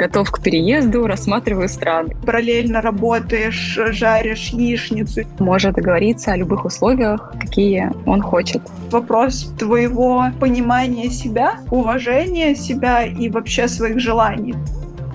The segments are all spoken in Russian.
Готов к переезду, рассматриваю страны. Параллельно работаешь, жаришь яичницу. Может договориться о любых условиях, какие он хочет. Вопрос твоего понимания себя, уважения себя и вообще своих желаний.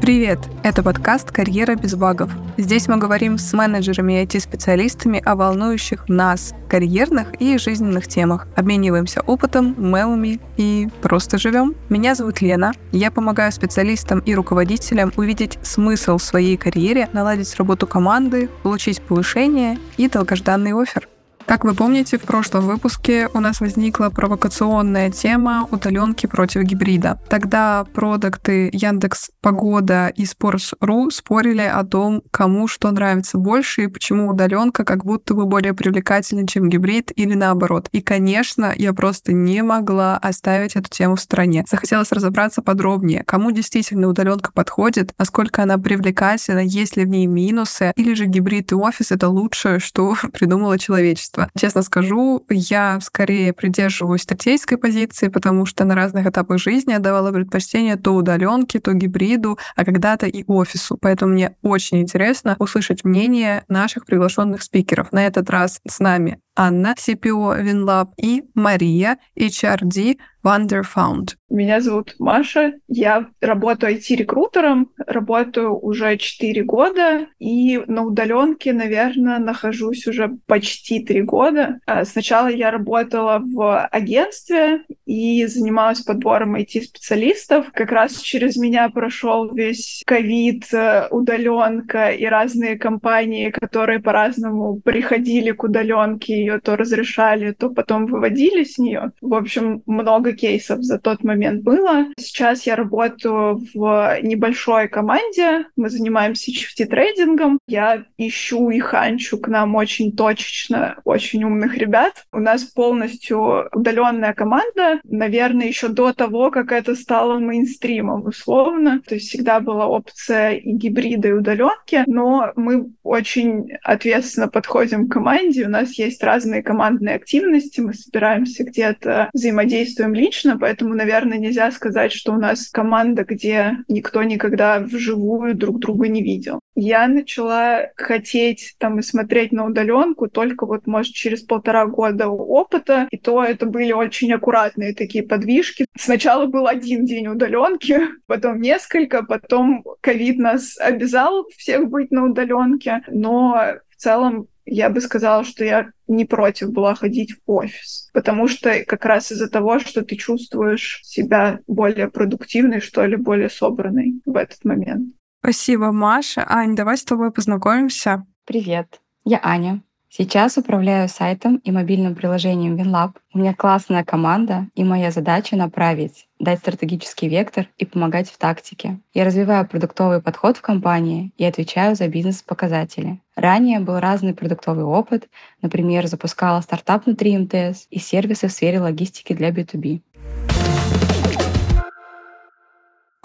Привет! Это подкаст «Карьера без багов». Здесь мы говорим с менеджерами и IT-специалистами о волнующих нас, карьерных и жизненных темах. Обмениваемся опытом, мемами и просто живем. Меня зовут Лена. Я помогаю специалистам и руководителям увидеть смысл в своей карьере, наладить работу команды, получить повышение и долгожданный офер. Как вы помните, в прошлом выпуске у нас возникла провокационная тема удаленки против гибрида. Тогда продукты Яндекс Погода и Sports.ru спорили о том, кому что нравится больше и почему удаленка как будто бы более привлекательна, чем гибрид или наоборот. И, конечно, я просто не могла оставить эту тему в стороне. Захотелось разобраться подробнее, кому действительно удаленка подходит, насколько она привлекательна, есть ли в ней минусы, или же гибрид и офис — это лучшее, что придумало человечество творчества. Честно скажу, я скорее придерживаюсь стратегической позиции, потому что на разных этапах жизни я давала предпочтение то удаленке, то гибриду, а когда-то и офису. Поэтому мне очень интересно услышать мнение наших приглашенных спикеров. На этот раз с нами Анна, CPO WinLab, и Мария, HRD Wonderfound. Меня зовут Маша, я работаю IT-рекрутером, работаю уже 4 года, и на удаленке, наверное, нахожусь уже почти 3 года. А сначала я работала в агентстве и занималась подбором IT-специалистов. Как раз через меня прошел весь ковид, удаленка и разные компании, которые по-разному приходили к удаленке ее то разрешали, то потом выводили с нее. В общем, много кейсов за тот момент было. Сейчас я работаю в небольшой команде. Мы занимаемся HFT-трейдингом. Я ищу и ханчу к нам очень точечно очень умных ребят. У нас полностью удаленная команда. Наверное, еще до того, как это стало мейнстримом, условно. То есть всегда была опция и гибрида, и удаленки. Но мы очень ответственно подходим к команде. У нас есть разные командные активности. Мы собираемся где-то, взаимодействуем лично. Поэтому, наверное, нельзя сказать, что у нас команда, где никто никогда вживую друг друга не видел. Я начала хотеть там и смотреть на удаленку только вот, может, через полтора года опыта. И то это были очень аккуратные такие подвижки. Сначала был один день удаленки, потом несколько, потом ковид нас обязал всех быть на удаленке. Но в целом я бы сказала, что я не против была ходить в офис, потому что как раз из-за того, что ты чувствуешь себя более продуктивной, что ли, более собранной в этот момент. Спасибо, Маша. Ань, давай с тобой познакомимся. Привет, я Аня. Сейчас управляю сайтом и мобильным приложением WinLab. У меня классная команда, и моя задача направить, дать стратегический вектор и помогать в тактике. Я развиваю продуктовый подход в компании и отвечаю за бизнес-показатели. Ранее был разный продуктовый опыт, например, запускала стартап внутри МТС и сервисы в сфере логистики для B2B.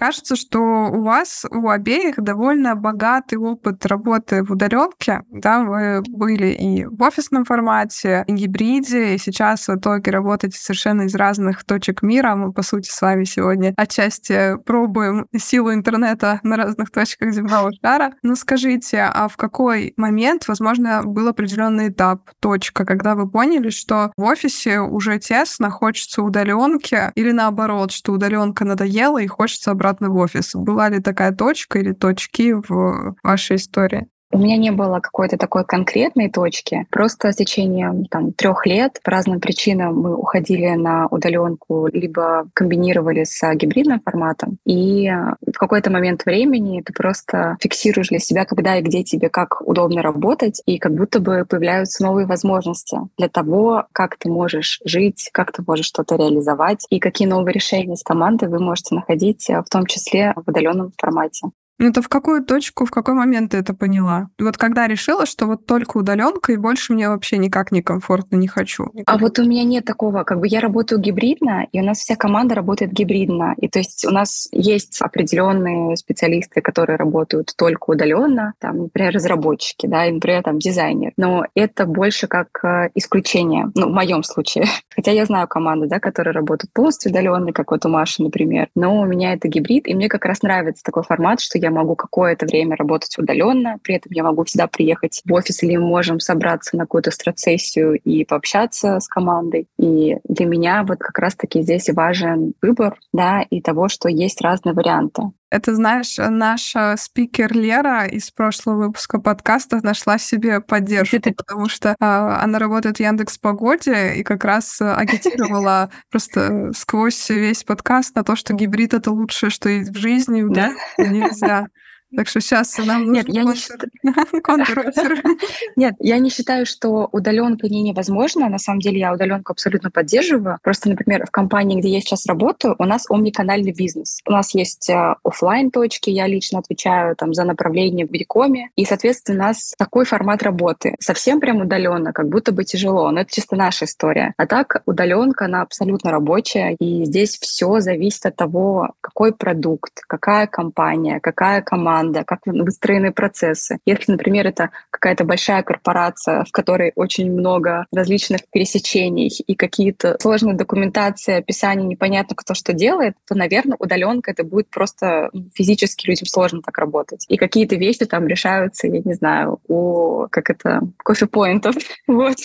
Кажется, что у вас у обеих довольно богатый опыт работы в удаленке. Да, вы были и в офисном формате, и гибриде, и сейчас в итоге работаете совершенно из разных точек мира. Мы, по сути, с вами сегодня отчасти пробуем силу интернета на разных точках земного шара. Но скажите, а в какой момент, возможно, был определенный этап, точка, когда вы поняли, что в офисе уже тесно, хочется удаленки, или наоборот, что удаленка надоела и хочется обратно обратно в офис. Была ли такая точка или точки в вашей истории? У меня не было какой-то такой конкретной точки. Просто с течением там, трех лет по разным причинам мы уходили на удаленку, либо комбинировали с гибридным форматом. И в какой-то момент времени ты просто фиксируешь для себя, когда и где тебе как удобно работать, и как будто бы появляются новые возможности для того, как ты можешь жить, как ты можешь что-то реализовать, и какие новые решения с командой вы можете находить, в том числе в удаленном формате. Ну, это в какую точку, в какой момент ты это поняла? Вот когда решила, что вот только удаленка, и больше мне вообще никак не комфортно, не хочу. А вот у меня нет такого, как бы я работаю гибридно, и у нас вся команда работает гибридно. И то есть у нас есть определенные специалисты, которые работают только удаленно, там, например, разработчики, да, и, например, там дизайнер. Но это больше как э, исключение, ну, в моем случае. Хотя я знаю команды, да, которые работают полностью удаленно, как вот у Маши, например. Но у меня это гибрид, и мне как раз нравится такой формат, что я могу какое-то время работать удаленно, при этом я могу всегда приехать в офис, или мы можем собраться на какую-то стратсессию и пообщаться с командой. И для меня вот как раз-таки здесь важен выбор, да, и того, что есть разные варианты. Это, знаешь, наша спикер Лера из прошлого выпуска подкаста нашла себе поддержку, потому что э, она работает в Яндекс Погоде и как раз агитировала просто сквозь весь подкаст на то, что гибрид это лучшее, что есть в жизни, да? нельзя. Так что сейчас нам Нет, я не считаю... Нет, я не считаю, что удаленка не невозможна. На самом деле я удаленку абсолютно поддерживаю. Просто, например, в компании, где я сейчас работаю, у нас омниканальный бизнес. У нас есть э, офлайн точки я лично отвечаю там за направление в Викоме, и, соответственно, у нас такой формат работы. Совсем прям удаленно, как будто бы тяжело, но это чисто наша история. А так удаленка, она абсолютно рабочая, и здесь все зависит от того, какой продукт, какая компания, какая команда, команда, как выстроены процессы. Если, например, это какая-то большая корпорация, в которой очень много различных пересечений и какие-то сложные документации, описания, непонятно кто что делает, то, наверное, удаленка это будет просто ну, физически людям сложно так работать. И какие-то вещи там решаются, я не знаю, у, как это, кофе-поинтов. вот.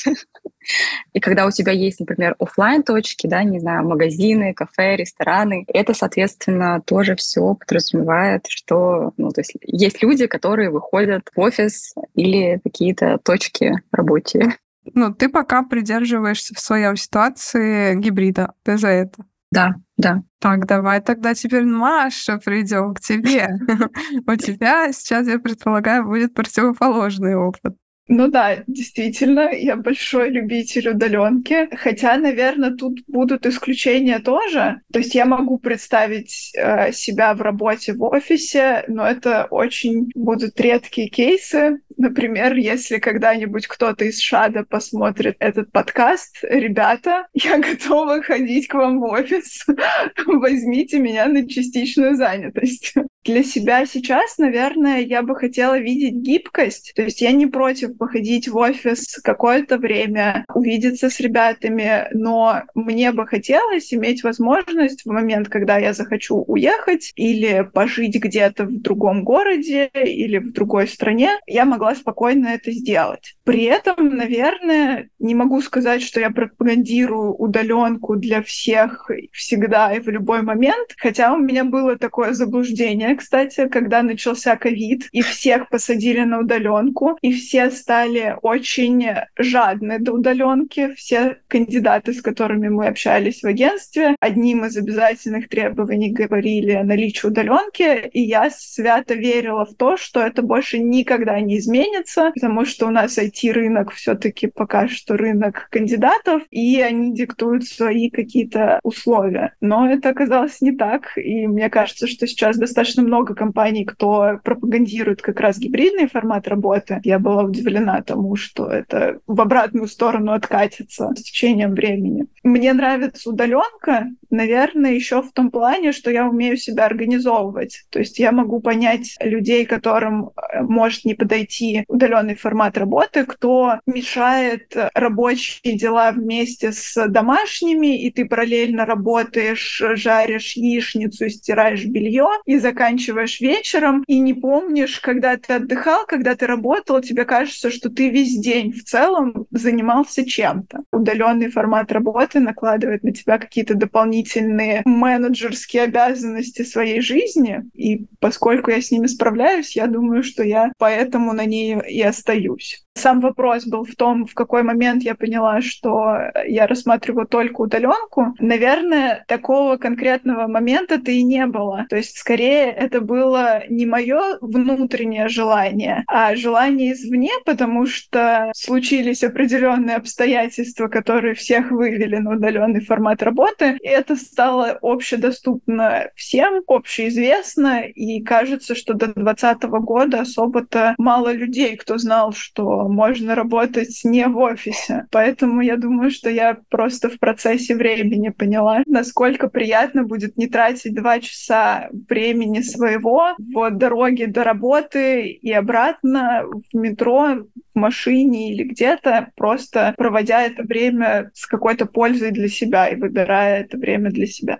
И когда у тебя есть, например, офлайн точки да, не знаю, магазины, кафе, рестораны, это, соответственно, тоже все подразумевает, что, ну, то есть есть люди, которые выходят в офис или какие-то точки рабочие. Ну, ты пока придерживаешься в своей ситуации гибрида. Ты за это? Да, да. Так, давай тогда теперь, Маша, придем к тебе. У тебя сейчас, я предполагаю, будет противоположный опыт. Ну да, действительно, я большой любитель удаленки. Хотя, наверное, тут будут исключения тоже. То есть я могу представить э, себя в работе в офисе, но это очень будут редкие кейсы. Например, если когда-нибудь кто-то из Шада посмотрит этот подкаст, ребята, я готова ходить к вам в офис. Возьмите меня на частичную занятость. Для себя сейчас, наверное, я бы хотела видеть гибкость. То есть я не против походить в офис какое-то время, увидеться с ребятами, но мне бы хотелось иметь возможность в момент, когда я захочу уехать или пожить где-то в другом городе или в другой стране, я могла спокойно это сделать. При этом, наверное, не могу сказать, что я пропагандирую удаленку для всех всегда и в любой момент, хотя у меня было такое заблуждение, кстати, когда начался ковид, и всех посадили на удаленку, и все стали очень жадны до удаленки. Все кандидаты, с которыми мы общались в агентстве, одним из обязательных требований говорили о наличии удаленки, и я свято верила в то, что это больше никогда не изменится, потому что у нас IT-рынок все-таки пока что рынок кандидатов, и они диктуют свои какие-то условия. Но это оказалось не так, и мне кажется, что сейчас достаточно много компаний, кто пропагандирует как раз гибридный формат работы. Я была удивлена тому, что это в обратную сторону откатится с течением времени. Мне нравится удаленка, наверное, еще в том плане, что я умею себя организовывать. То есть я могу понять людей, которым э, может не подойти удаленный формат работы, кто мешает рабочие дела вместе с домашними, и ты параллельно работаешь, жаришь яичницу, стираешь белье и заканчиваешь заканчиваешь вечером и не помнишь, когда ты отдыхал, когда ты работал, тебе кажется, что ты весь день в целом занимался чем-то. Удаленный формат работы накладывает на тебя какие-то дополнительные менеджерские обязанности своей жизни, и поскольку я с ними справляюсь, я думаю, что я поэтому на ней и остаюсь. Сам вопрос был в том, в какой момент я поняла, что я рассматриваю только удаленку. Наверное, такого конкретного момента-то и не было. То есть, скорее, это было не мое внутреннее желание, а желание извне, потому что случились определенные обстоятельства, которые всех вывели на удаленный формат работы, и это стало общедоступно всем, общеизвестно, и кажется, что до 2020 года особо-то мало людей, кто знал, что можно работать не в офисе. Поэтому я думаю, что я просто в процессе времени поняла, насколько приятно будет не тратить два часа времени своего в дороге до работы и обратно в метро, в машине или где-то, просто проводя это время с какой-то пользой для себя и выбирая это время для себя.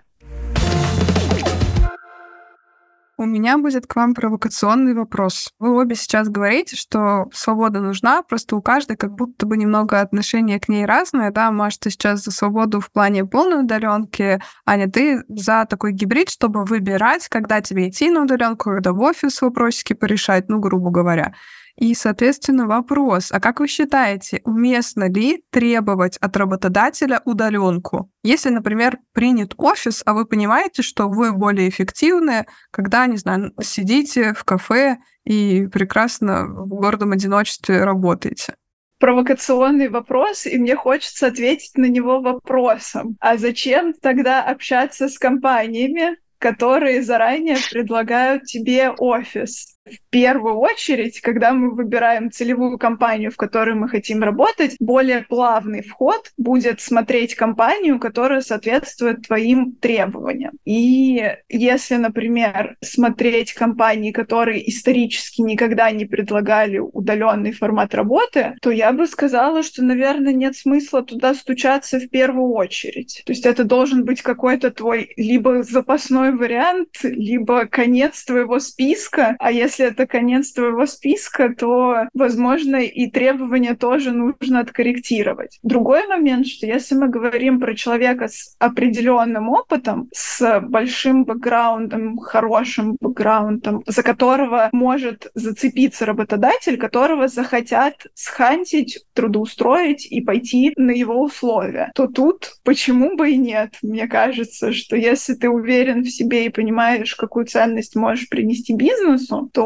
У меня будет к вам провокационный вопрос. Вы обе сейчас говорите, что свобода нужна, просто у каждой как будто бы немного отношение к ней разное, да? Маш, ты сейчас за свободу в плане полной удаленки, Аня, ты за такой гибрид, чтобы выбирать, когда тебе идти на удаленку, когда в офис вопросики порешать, ну, грубо говоря. И, соответственно, вопрос, а как вы считаете, уместно ли требовать от работодателя удаленку? Если, например, принят офис, а вы понимаете, что вы более эффективны, когда, не знаю, сидите в кафе и прекрасно в гордом одиночестве работаете провокационный вопрос, и мне хочется ответить на него вопросом. А зачем тогда общаться с компаниями, которые заранее предлагают тебе офис? В первую очередь, когда мы выбираем целевую компанию, в которой мы хотим работать, более плавный вход будет смотреть компанию, которая соответствует твоим требованиям. И если, например, смотреть компании, которые исторически никогда не предлагали удаленный формат работы, то я бы сказала, что, наверное, нет смысла туда стучаться в первую очередь. То есть это должен быть какой-то твой либо запасной вариант, либо конец твоего списка, а если если это конец твоего списка, то, возможно, и требования тоже нужно откорректировать. Другой момент, что если мы говорим про человека с определенным опытом, с большим бэкграундом, хорошим бэкграундом, за которого может зацепиться работодатель, которого захотят схантить, трудоустроить и пойти на его условия, то тут почему бы и нет? Мне кажется, что если ты уверен в себе и понимаешь, какую ценность можешь принести бизнесу, то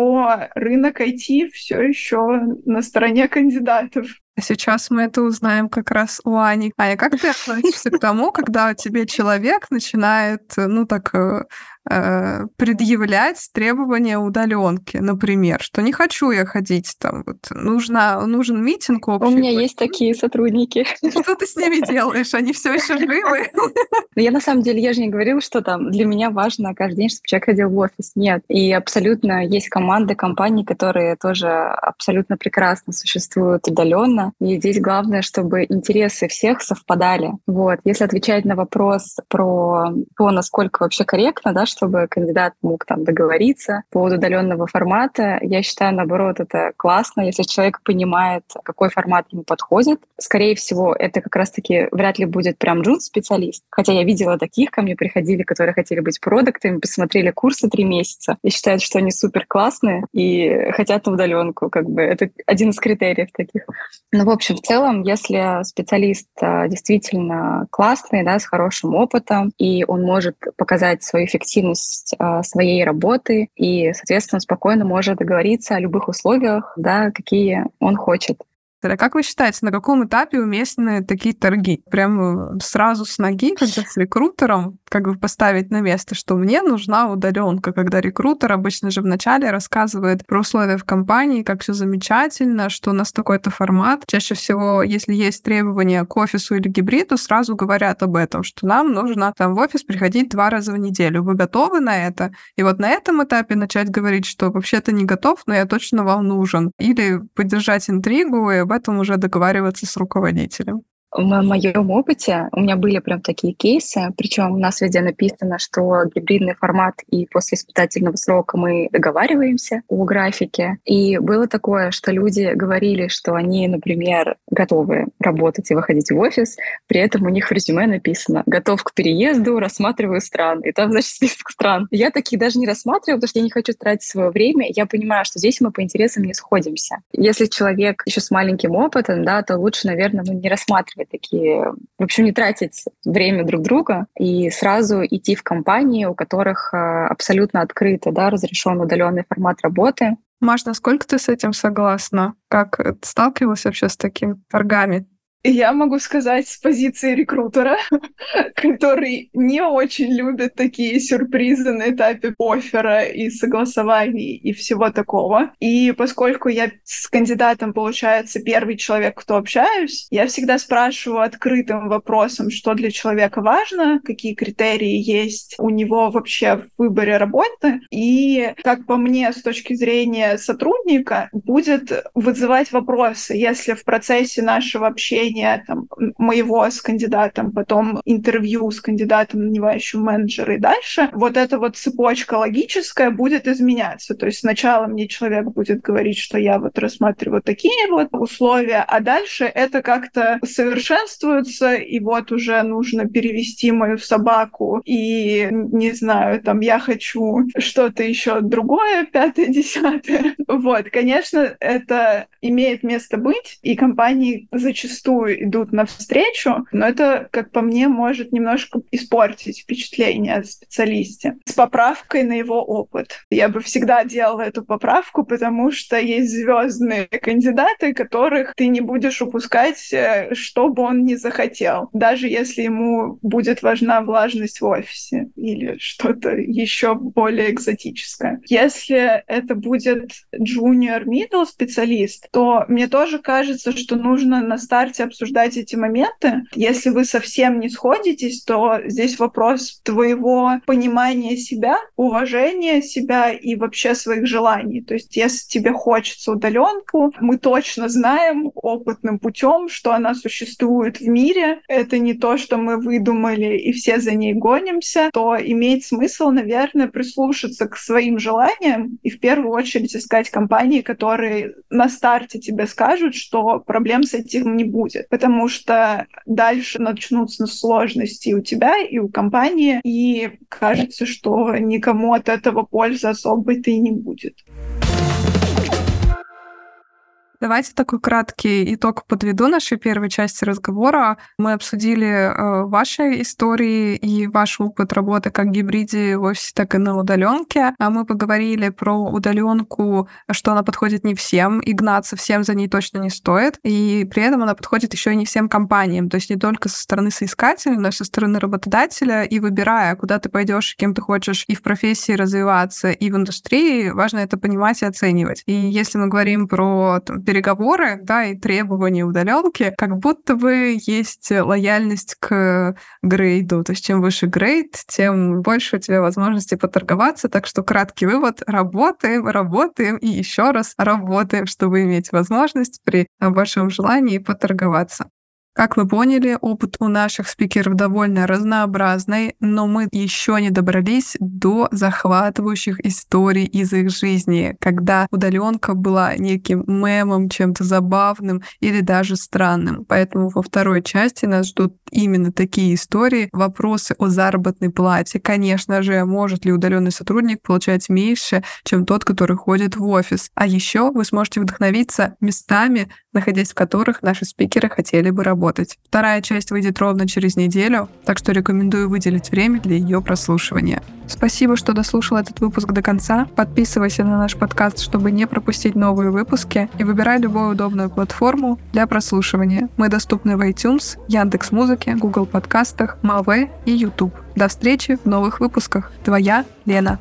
рынок IT все еще на стороне кандидатов. Сейчас мы это узнаем как раз у Ани. Аня, как ты относишься к тому, когда тебе человек начинает, ну так, э, э, предъявлять требования удаленки, например, что не хочу я ходить там, вот нужно, нужен митинг общий. У меня есть такие сотрудники. Что ты с ними делаешь? Они все еще живы? Ну, я на самом деле, я же не говорила, что там для меня важно каждый день, чтобы человек ходил в офис. Нет. И абсолютно есть команды, компании, которые тоже абсолютно прекрасно существуют удаленно. И здесь главное, чтобы интересы всех совпадали. Вот. Если отвечать на вопрос про то, насколько вообще корректно, да, чтобы кандидат мог там договориться по поводу удаленного формата. Я считаю, наоборот, это классно, если человек понимает, какой формат ему подходит. Скорее всего, это как раз-таки вряд ли будет прям джун-специалист. Хотя я видела таких, ко мне приходили, которые хотели быть продуктами, посмотрели курсы три месяца и считают, что они супер классные и хотят на удаленку. Как бы это один из критериев таких. Но, в общем, в целом, если специалист а, действительно классный, да, с хорошим опытом, и он может показать свою эффективность эффективность а, своей работы и, соответственно, спокойно может договориться о любых условиях, да, какие он хочет. А как вы считаете, на каком этапе уместны такие торги? Прям э, сразу с ноги, когда с рекрутером, как бы поставить на место, что мне нужна удаленка, когда рекрутер обычно же вначале рассказывает про условия в компании, как все замечательно, что у нас такой-то формат. Чаще всего, если есть требования к офису или гибриду, сразу говорят об этом, что нам нужно там в офис приходить два раза в неделю. Вы готовы на это? И вот на этом этапе начать говорить, что вообще-то не готов, но я точно вам нужен. Или поддержать интригу и об этом уже договариваться с руководителем. В моем опыте у меня были прям такие кейсы, причем у нас везде написано, что гибридный формат и после испытательного срока мы договариваемся о графике. И было такое, что люди говорили, что они, например, готовы работать и выходить в офис, при этом у них в резюме написано «готов к переезду, рассматриваю стран». И там, значит, список стран. Я такие даже не рассматриваю, потому что я не хочу тратить свое время. Я понимаю, что здесь мы по интересам не сходимся. Если человек еще с маленьким опытом, да, то лучше, наверное, ну, не рассматривать такие... В общем, не тратить время друг друга и сразу идти в компании, у которых э, абсолютно открыто, да, разрешен удаленный формат работы. Маш, насколько ты с этим согласна? Как сталкивалась вообще с такими торгами? Я могу сказать с позиции рекрутера, который не очень любит такие сюрпризы на этапе оффера и согласований и всего такого. И поскольку я с кандидатом, получается, первый человек, кто общаюсь, я всегда спрашиваю открытым вопросом, что для человека важно, какие критерии есть у него вообще в выборе работы. И, как по мне, с точки зрения сотрудника, будет вызывать вопросы, если в процессе нашего общения обсуждение там, моего с кандидатом, потом интервью с кандидатом, нанимающим менеджера и дальше, вот эта вот цепочка логическая будет изменяться. То есть сначала мне человек будет говорить, что я вот рассматриваю такие вот условия, а дальше это как-то совершенствуется, и вот уже нужно перевести мою собаку, и, не знаю, там, я хочу что-то еще другое, пятое, десятое. Вот, конечно, это имеет место быть, и компании зачастую идут навстречу, но это, как по мне, может немножко испортить впечатление о специалисте с поправкой на его опыт. Я бы всегда делала эту поправку, потому что есть звездные кандидаты, которых ты не будешь упускать, э, что бы он ни захотел, даже если ему будет важна влажность в офисе или что-то еще более экзотическое. Если это будет junior middle специалист, то мне тоже кажется, что нужно на старте обсуждать эти моменты. Если вы совсем не сходитесь, то здесь вопрос твоего понимания себя, уважения себя и вообще своих желаний. То есть если тебе хочется удаленку, мы точно знаем опытным путем, что она существует в мире. Это не то, что мы выдумали и все за ней гонимся, то имеет смысл, наверное, прислушаться к своим желаниям и в первую очередь искать компании, которые на старте тебе скажут, что проблем с этим не будет будет, потому что дальше начнутся сложности у тебя, и у компании, и кажется, что никому от этого пользы особой-то и не будет. Давайте такой краткий итог подведу нашей первой части разговора. Мы обсудили э, ваши истории и ваш опыт работы как гибриде в офисе, так и на удаленке. А мы поговорили про удаленку, что она подходит не всем, и гнаться всем за ней точно не стоит. И при этом она подходит еще и не всем компаниям. То есть не только со стороны соискателя, но и со стороны работодателя. И выбирая, куда ты пойдешь, кем ты хочешь и в профессии развиваться, и в индустрии, важно это понимать и оценивать. И если мы говорим про там, переговоры, да, и требования удаленки, как будто бы есть лояльность к грейду. То есть чем выше грейд, тем больше у тебя возможности поторговаться. Так что краткий вывод — работаем, работаем и еще раз работаем, чтобы иметь возможность при большом желании поторговаться. Как вы поняли, опыт у наших спикеров довольно разнообразный, но мы еще не добрались до захватывающих историй из их жизни, когда удаленка была неким мемом, чем-то забавным или даже странным. Поэтому во второй части нас ждут именно такие истории, вопросы о заработной плате. Конечно же, может ли удаленный сотрудник получать меньше, чем тот, который ходит в офис. А еще вы сможете вдохновиться местами, находясь в которых наши спикеры хотели бы работать. Вторая часть выйдет ровно через неделю, так что рекомендую выделить время для ее прослушивания. Спасибо, что дослушал этот выпуск до конца. Подписывайся на наш подкаст, чтобы не пропустить новые выпуски, и выбирай любую удобную платформу для прослушивания. Мы доступны в iTunes, Яндекс.Музыке, Google подкастах, Маве и YouTube. До встречи в новых выпусках. Твоя Лена.